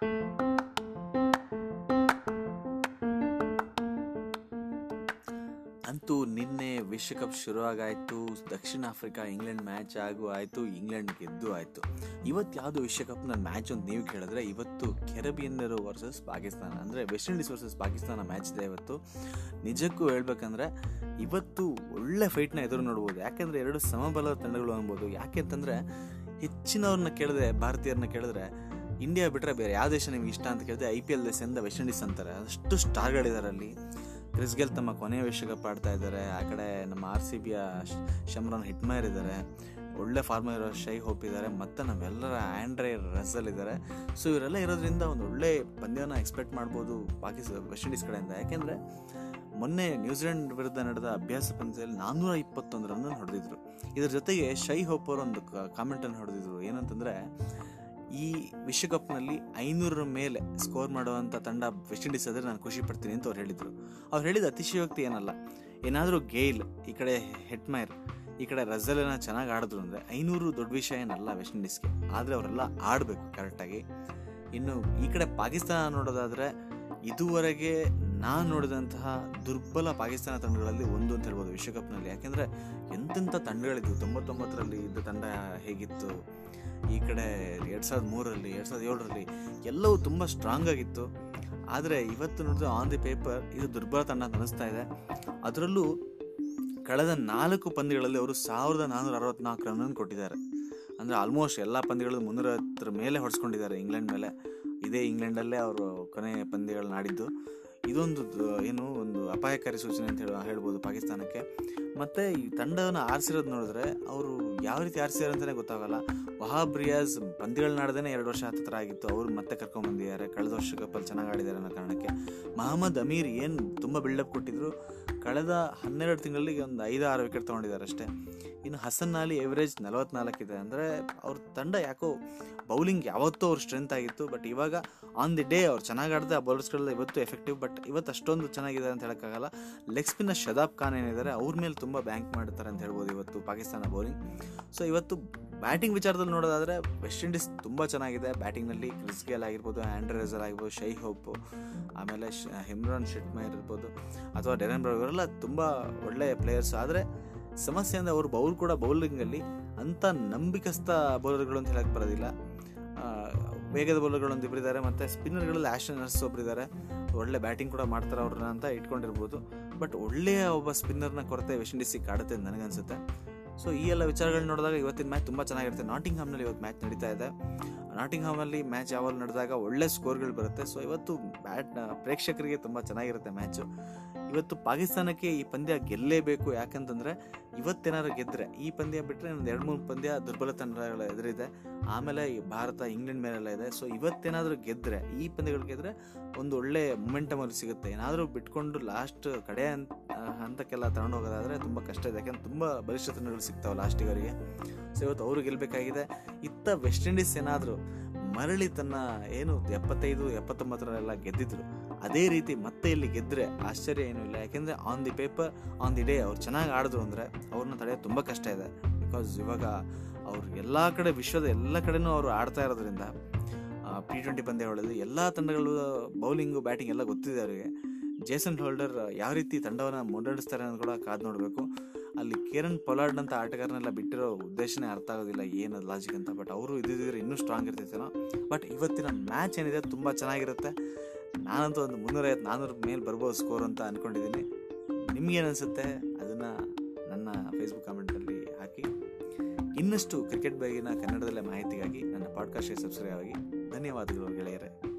ಅಂತೂ ನಿನ್ನೆ ವಿಶ್ವಕಪ್ ಶುರುವಾಗಾಯಿತು, ದಕ್ಷಿಣ ಆಫ್ರಿಕಾ ಇಂಗ್ಲೆಂಡ್ ಮ್ಯಾಚ್ ಆಗು ಆಯಿತು, ಇಂಗ್ಲೆಂಡ್ ಗೆದ್ದು ಆಯಿತು. ಇವತ್ತು ಯಾವುದು ವಿಶ್ವಕಪ್ನ ಮ್ಯಾಚ್ ಅಂತ ನೀವು ಕೇಳಿದ್ರೆ ಇವತ್ತು ಕೆರಬಿಯನ್ನರು ವರ್ಸಸ್ ಪಾಕಿಸ್ತಾನ. ಅಂದರೆ West Indies versus Pakistan match ಇದೆ ಇವತ್ತು. ನಿಜಕ್ಕೂ ಹೇಳ್ಬೇಕಂದ್ರೆ ಇವತ್ತು ಒಳ್ಳೆ ಫೈಟ್ನ ಎದುರು ನೋಡ್ಬೋದು. ಯಾಕೆಂದರೆ ಎರಡು ಸಮಬಲದ ತಂಡಗಳು ಅನ್ಬೋದು. ಯಾಕೆಂತಂದರೆ ಹೆಚ್ಚಿನವ್ರನ್ನ ಕೇಳಿದ್ರೆ, ಭಾರತೀಯರನ್ನ ಕೇಳಿದ್ರೆ ಇಂಡಿಯಾ ಬಿಟ್ಟರೆ ಬೇರೆ ಯಾವ ದೇಶ ನಿಮ್ಗೆ ಇಷ್ಟ ಅಂತ ಕೇಳಿದ್ರೆ ಐ ಪಿ ಎಲ್ ದೇಶದಿಂದ ವೆಸ್ಟ್ ಇಂಡೀಸ್ ಅಂತಾರೆ. ಅಷ್ಟು ಸ್ಟಾರ್ಗಳಿದ್ದಾರೆ ಅಲ್ಲಿ ಕ್ರಿಸ್ ಗೆಲ್ ತಮ್ಮ ಕೊನೆಯ ವಿಶ್ವಕಪ್ ಆಡ್ತಾ ಇದ್ದಾರೆ. ಆ ಕಡೆ ನಮ್ಮ ಆರ್ ಸಿ ಬಿಯ ಶಮ್ರಾನ್ ಹಿಟ್ಮೈರ್ ಇದ್ದಾರೆ. ಒಳ್ಳೆ ಫಾರ್ಮರ್ ಇರೋ ಶೈ ಹೋಪ್ ಇದ್ದಾರೆ. ಮತ್ತು ನಮ್ಮೆಲ್ಲರ ಆ್ಯಂಡ್ರೈ ರಸಲ್ ಇದ್ದಾರೆ. ಸೊ ಇವರೆಲ್ಲ ಇರೋದ್ರಿಂದ ಒಂದು ಒಳ್ಳೆ ಪಂದ್ಯವನ್ನು ಎಕ್ಸ್ಪೆಕ್ಟ್ ಮಾಡ್ಬೋದು ಪಾಕಿಸ್ತಾನ ವೆಸ್ಟ್ ಇಂಡೀಸ್ ಕಡೆಯಿಂದ. ಯಾಕೆಂದರೆ ಮೊನ್ನೆ ನ್ಯೂಜಿಲೆಂಡ್ ವಿರುದ್ಧ ನಡೆದ ಅಭ್ಯಾಸ ಪಂದ್ಯದಲ್ಲಿ ನಾನ್ನೂರ ಇಪ್ಪತ್ತೊಂದು ರನ್ನನ್ನು ಹೊಡೆದಿದ್ರು. ಇದ್ರ ಜೊತೆಗೆ ಶೈ ಹೋಪ್ ಒಂದು ಕಾಮೆಂಟನ್ನು ಹೊಡೆದಿದ್ರು. ಏನಂತಂದರೆ ಈ ವಿಶ್ವಕಪ್ನಲ್ಲಿ ಐನೂರರ ಮೇಲೆ ಸ್ಕೋರ್ ಮಾಡುವಂಥ ತಂಡ ವೆಸ್ಟ್ ಇಂಡೀಸ್ ಆದರೆ ನಾನು ಖುಷಿ ಪಡ್ತೀನಿ ಅಂತ ಅವ್ರು ಹೇಳಿದರು. ಅವ್ರು ಹೇಳಿದ ಅತಿಶಯೋಕ್ತಿ ಏನಲ್ಲ, ಏನಾದರೂ ಗೇಲ್, ಈ ಕಡೆ ಹೆಟ್ಮೈರ್ ಈ ಕಡೆ ರಜಲೆನ ಚೆನ್ನಾಗಿ ಆಡಿದ್ರು ಅಂದರೆ ಐನೂರು ದೊಡ್ಡ ವಿಷಯ ಏನಲ್ಲ ವೆಸ್ಟ್ ಇಂಡೀಸ್ಗೆ ಆದರೆ ಅವರೆಲ್ಲ ಆಡಬೇಕು ಕರೆಕ್ಟಾಗಿ ಇನ್ನು ಈ ಕಡೆ ಪಾಕಿಸ್ತಾನ ನೋಡೋದಾದರೆ ಇದುವರೆಗೆ ನಾನು ನೋಡಿದಂತಹ ದುರ್ಬಲ ಪಾಕಿಸ್ತಾನ ತಂಡಗಳಲ್ಲಿ ಒಂದು ಅಂತ ಹೇಳ್ಬೋದು ವಿಶ್ವಕಪ್ನಲ್ಲಿ. ಯಾಕೆಂದರೆ ಎಂತೆಂಥ ತಂಡಗಳಿದ್ವು, ತೊಂಬತ್ತೊಂಬತ್ತರಲ್ಲಿ ಇದ್ದ ತಂಡ ಹೇಗಿತ್ತು ಈ ಕಡೆ ಎರಡು ಸಾವಿರದ ಮೂರರಲ್ಲಿ, ಎರಡು ಸಾವಿರದ ಏಳರಲ್ಲಿ ಎಲ್ಲವೂ ತುಂಬ ಸ್ಟ್ರಾಂಗ್ ಆಗಿತ್ತು. ಆದರೆ ಇವತ್ತು ನೋಡಿದ್ರೆ ಆನ್ ದಿ ಪೇಪರ್ ಇದು ದುರ್ಬಲ ತಂಡ ಅಂತ ಅನಿಸ್ತಾ ಇದೆ. ಅದರಲ್ಲೂ ಕಳೆದ ನಾಲ್ಕು ಪಂದ್ಯಗಳಲ್ಲಿ ಅವರು ಸಾವಿರದ ನಾನ್ನೂರ ಅರವತ್ನಾಲ್ಕು ರನ್ ಕೊಟ್ಟಿದ್ದಾರೆ. ಅಂದರೆ ಆಲ್ಮೋಸ್ಟ್ ಎಲ್ಲ ಪಂದ್ಯಗಳಲ್ಲೂ ಮುನ್ನೂರ ಮೇಲೆ ಹೊಡೆಸ್ಕೊಂಡಿದ್ದಾರೆ ಇಂಗ್ಲೆಂಡ್ ಮೇಲೆ. ಇದೇ ಇಂಗ್ಲೆಂಡಲ್ಲೇ ಅವರು ಕೊನೆ ಪಂದ್ಯಗಳನ್ನ ಆಡಿದ್ದು. ಇದೊಂದು ಏನು, ಒಂದು ಅಪಾಯಕಾರಿ ಸೂಚನೆ ಅಂತ ಹೇಳಿ, ಹೇಳ್ಬೋದು ಪಾಕಿಸ್ತಾನಕ್ಕೆ. ಮತ್ತು ಈ ತಂಡವನ್ನು ಆರಿಸಿರೋದು ನೋಡಿದ್ರೆ ಅವರು ಯಾವ ರೀತಿ ಆರಿಸಿದಾರೆ ಅಂತಲೇ ಗೊತ್ತಾಗಲ್ಲ. ವಹಾಬ್ ರಿಯಾಜ್ ಪಂದ್ಯಗಳನ್ನಾಡ್ದೇ ಎರಡು ವರ್ಷ ಹತ್ತಿರ ಆಗಿತ್ತು. ಅವರು ಮತ್ತೆ ಕರ್ಕೊಂಡ್ಬಂದಿದ್ದಾರೆ ಕಳೆದ ವರ್ಷ ಕಪ್ಪಲ್ಲಿ ಚೆನ್ನಾಗಿ ಆಡಿದ್ದಾರೆ ಅನ್ನೋ ಕಾರಣಕ್ಕೆ. ಮಹಮ್ಮದ್ ಅಮೀರ್ ಏನು ತುಂಬ ಬಿಲ್ಡಪ್ ಕೊಟ್ಟಿದ್ರು. ಕಳೆದ ಹನ್ನೆರಡು ತಿಂಗಳಲ್ಲಿ ಒಂದು ಐದು ಆರು ವಿಕೆಟ್ ತೊಗೊಂಡಿದ್ದಾರೆ ಅಷ್ಟೇ. ಇನ್ನು ಹಸನ್ ಅಲಿ ಎವರೇಜ್ ನಲವತ್ನಾಲ್ಕಿದೆ ಅಂದರೆ ಅವ್ರ ತಂಡ ಯಾಕೋ ಬೌಲಿಂಗ್ ಯಾವತ್ತೂ ಅವ್ರ ಸ್ಟ್ರೆಂತ್ ಆಗಿತ್ತು ಬಟ್ ಇವಾಗ ಆನ್ ದಿ ಡೇ ಅವ್ರು ಚೆನ್ನಾಗಿ ಆಡಿದೆ, ಆ ಬೌಲರ್ಸ್ಗಳೆಲ್ಲ ಇವತ್ತು ಎಫೆಕ್ಟಿವ್ ಬಟ್ ಇವತ್ತು ಅಷ್ಟೊಂದು ಚೆನ್ನಾಗಿದೆ ಅಂತ ಹೇಳೋಕ್ಕಾಗಲ್ಲ. ಲೆಗ್ ಸ್ಪಿನ್ನ ಶದಾಬ್ ಖಾನ್ ಏನಿದ್ದಾರೆ, ಅವ್ರ ಮೇಲೆ ತುಂಬ ಬ್ಯಾಂಕ್ ಮಾಡ್ತಾರೆ ಅಂತ ಹೇಳ್ಬೋದು ಇವತ್ತು ಪಾಕಿಸ್ತಾನ ಬೌಲಿಂಗ್ ಸೊ ಇವತ್ತು ಬ್ಯಾಟಿಂಗ್ ವಿಚಾರದಲ್ಲಿ ನೋಡೋದಾದರೆ ವೆಸ್ಟ್ ಇಂಡೀಸ್ ತುಂಬ ಚೆನ್ನಾಗಿದೆ. ಬ್ಯಾಟಿಂಗ್ನಲ್ಲಿ ಕ್ರಿಸ್ ಗೇಲ್ ಆಗಿರ್ಬೋದು ಆ್ಯಂಡ್ರೆ ರೆಸರ್ ಆಗಿರ್ಬೋದು ಶೈ ಹೋಪ್ ಆಮೇಲೆ ಹಿಮ್ರಾನ್ ಶೆಟ್ಮೈರ್ ಇರ್ಬೋದು, ಅಥವಾ ಡೆರನ್ ಬ್ರೋ ಇವರೆಲ್ಲ ತುಂಬ ಒಳ್ಳೆಯ ಪ್ಲೇಯರ್ಸ್ ಆದರೆ ಸಮಸ್ಯೆ ಅಂದರೆ ಅವರು ಬೌಲ್ ಕೂಡ ಬೌಲಿಂಗಲ್ಲಿ ಅಂಥ ನಂಬಿಕಸ್ಥ ಬೌಲರ್ಗಳು ಅಂತ ಹೇಳಕ್ಕೆ ಬರೋದಿಲ್ಲ. ವೇಗದ ಬೌಲರ್ಗಳು ಒಂದು ಇಬ್ಬರಿದ್ದಾರೆ ಮತ್ತು ಸ್ಪಿನ್ನರ್ಗಳಲ್ಲಿ ಆ್ಯಶನ್ ನರ್ಸ್ ಒಬ್ಬರಿದ್ದಾರೆ ಒಳ್ಳೆ ಬ್ಯಾಟಿಂಗ್ ಕೂಡ ಮಾಡ್ತಾರೆ ಅವ್ರನ್ನ ಅಂತ ಇಟ್ಕೊಂಡಿರ್ಬೋದು. ಬಟ್ ಒಳ್ಳೆಯ ಒಬ್ಬ ಸ್ಪಿನ್ನರ್ನ ಕೊರತೆ ವೆಸ್ಟ್ ಇಂಡೀಸಿಗೆ ಕಾಡುತ್ತೆ ನನಗನ್ಸುತ್ತೆ. ಸೊ ಈ ಎಲ್ಲ ವಿಚಾರಗಳನ್ನ ನೋಡಿದಾಗ ಇವತ್ತಿನ ಮ್ಯಾಚ್ ತುಂಬ ಚೆನ್ನಾಗಿರುತ್ತೆ. ನಾಟಿಂಗ್ ಹಾಮ್ನಲ್ಲಿ ಇವತ್ತು ಮ್ಯಾಚ್ ನಡೀತಾ ಇದೆ. ನಾಟಿಂಗ್ ಹಾಮಲ್ಲಿ ಮ್ಯಾಚ್ ಯಾವಾಗ ನಡೆದಾಗ ಒಳ್ಳೆ ಸ್ಕೋರ್ಗಳು ಬರುತ್ತೆ. ಸೊ, ಇವತ್ತು ಬ್ಯಾಟ್ ಪ್ರೇಕ್ಷಕರಿಗೆ ತುಂಬ ಚೆನ್ನಾಗಿರುತ್ತೆ ಮ್ಯಾಚು. ಇವತ್ತು ಪಾಕಿಸ್ತಾನಕ್ಕೆ ಈ ಪಂದ್ಯ ಗೆಲ್ಲೇಬೇಕು ಯಾಕಂತಂದರೆ ಇವತ್ತೇನಾದ್ರು ಗೆದ್ದರೆ ಈ ಪಂದ್ಯ ಬಿಟ್ಟರೆ ಒಂದು ಎರಡು, ಮೂರು ಪಂದ್ಯ ದುರ್ಬಲ ತಂಡಗಳ ಎದುರಿದೆ. ಆಮೇಲೆ ಭಾರತ, ಇಂಗ್ಲೆಂಡ್ ಮೇಲೆಲ್ಲ ಇದೆ. ಸೊ, ಇವತ್ತೇನಾದರೂ ಗೆದ್ದರೆ ಈ ಪಂದ್ಯಗಳು ಗೆದ್ದರೆ ಒಂದು ಒಳ್ಳೆ ಮೊಮೆಂಟಮ್ ಅಲ್ಲಿ ಸಿಗುತ್ತೆ. ಏನಾದರೂ ಬಿಟ್ಕೊಂಡು ಲಾಸ್ಟ್ ಕಡೆ ಹಂತಕ್ಕೆಲ್ಲ ತಗೊಂಡು ಹೋಗೋದಾದರೆ ತುಂಬ ಕಷ್ಟ ಇದೆ. ಯಾಕಂದ್ರೆ ತುಂಬ ಬಲಿಷ್ಠ ತಂಡಗಳು ಸಿಗ್ತಾವೆ ಲಾಸ್ಟಿಗರಿಗೆ ಸೊ ಇವತ್ತು ಅವರು ಗೆಲ್ಲಬೇಕಾಗಿದೆ ಇತ್ತ ವೆಸ್ಟ್ ಇಂಡೀಸ್ ಏನಾದರೂ ಮರಳಿ ತನ್ನ ಏನು ಎಪ್ಪತ್ತೈದು, ಎಪ್ಪತ್ತೊಂಬತ್ತರಲ್ಲೆಲ್ಲ ಗೆದ್ದಿದ್ರು. ಅದೇ ರೀತಿ ಮತ್ತೆ ಇಲ್ಲಿ ಗೆದ್ದರೆ ಆಶ್ಚರ್ಯ ಏನೂ ಇಲ್ಲ. ಯಾಕೆಂದರೆ on the paper on the day ಅವ್ರು ಚೆನ್ನಾಗಿ ಆಡಿದ್ರು ಅಂದರೆ ಅವ್ರನ್ನ ತಡೆಯೋದು ತುಂಬ ಕಷ್ಟ ಇದೆ. ಬಿಕಾಸ್ ಇವಾಗ ಅವ್ರು ಎಲ್ಲ ಕಡೆ, ವಿಶ್ವದ ಎಲ್ಲ ಕಡೆನೂ ಅವರು ಆಡ್ತಾ ಇರೋದ್ರಿಂದ ಟಿ ಟ್ವೆಂಟಿ ಪಂದ್ಯಗಳಲ್ಲಿ ಎಲ್ಲ ತಂಡಗಳು ಬೌಲಿಂಗು ಬ್ಯಾಟಿಂಗ್ ಎಲ್ಲ ಗೊತ್ತಿದೆ ಅವರಿಗೆ. ಜೇಸನ್ ಹೋಲ್ಡರ್ ಯಾವ ರೀತಿ ತಂಡವನ್ನು ಮುನ್ನಡೆಸ್ತಾರೆ ಅನ್ನೋದು ಕೂಡ ಕಾದು ನೋಡಬೇಕು. ಅಲ್ಲಿ ಕೇರನ್ ಪೊಲಾರ್ಡ್ ಅಂತ ಆಟಗಾರನೆಲ್ಲ ಬಿಟ್ಟಿರೋ ಉದ್ದೇಶನೇ ಅರ್ಥ ಆಗೋದಿಲ್ಲ ಏನು ಲಾಜಿಕ್ ಅಂತ ಬಟ್ ಅವರು ಇದ್ದಿದ್ರೆ ಇನ್ನೂ ಸ್ಟ್ರಾಂಗ್ ಇರ್ತೈತೇನೋ ಬಟ್ ಇವತ್ತಿನ ಮ್ಯಾಚ್ ಏನಿದೆ ತುಂಬ ಚೆನ್ನಾಗಿರುತ್ತೆ. ನಾನಂತೂ ಒಂದು ಮುನ್ನೂರೈವತ್ತು ನಾನ್ನೂರ ಮೇಲೆ ಬರ್ಬೋದು ಸ್ಕೋರ್ ಅಂತ ಅಂದ್ಕೊಂಡಿದ್ದೀನಿ ನಿಮ್ಗೇನು ಅನಿಸುತ್ತೆ? ಅದನ್ನು ನನ್ನ ಫೇಸ್ಬುಕ್ ಕಾಮೆಂಟಲ್ಲಿ ಹಾಕಿ. ಇನ್ನಷ್ಟು ಕ್ರಿಕೆಟ್ ಬಗೆಗಿನ ಕನ್ನಡದಲ್ಲೇ ಮಾಹಿತಿಗಾಗಿ ನನ್ನ ಪಾಡ್ಕಾಸ್ಟ್ಗೆ ಸಬ್ಸ್ಕ್ರೈಬ್ ಆಗಿ. ಧನ್ಯವಾದಗಳು ಗೆಳೆಯರೇ.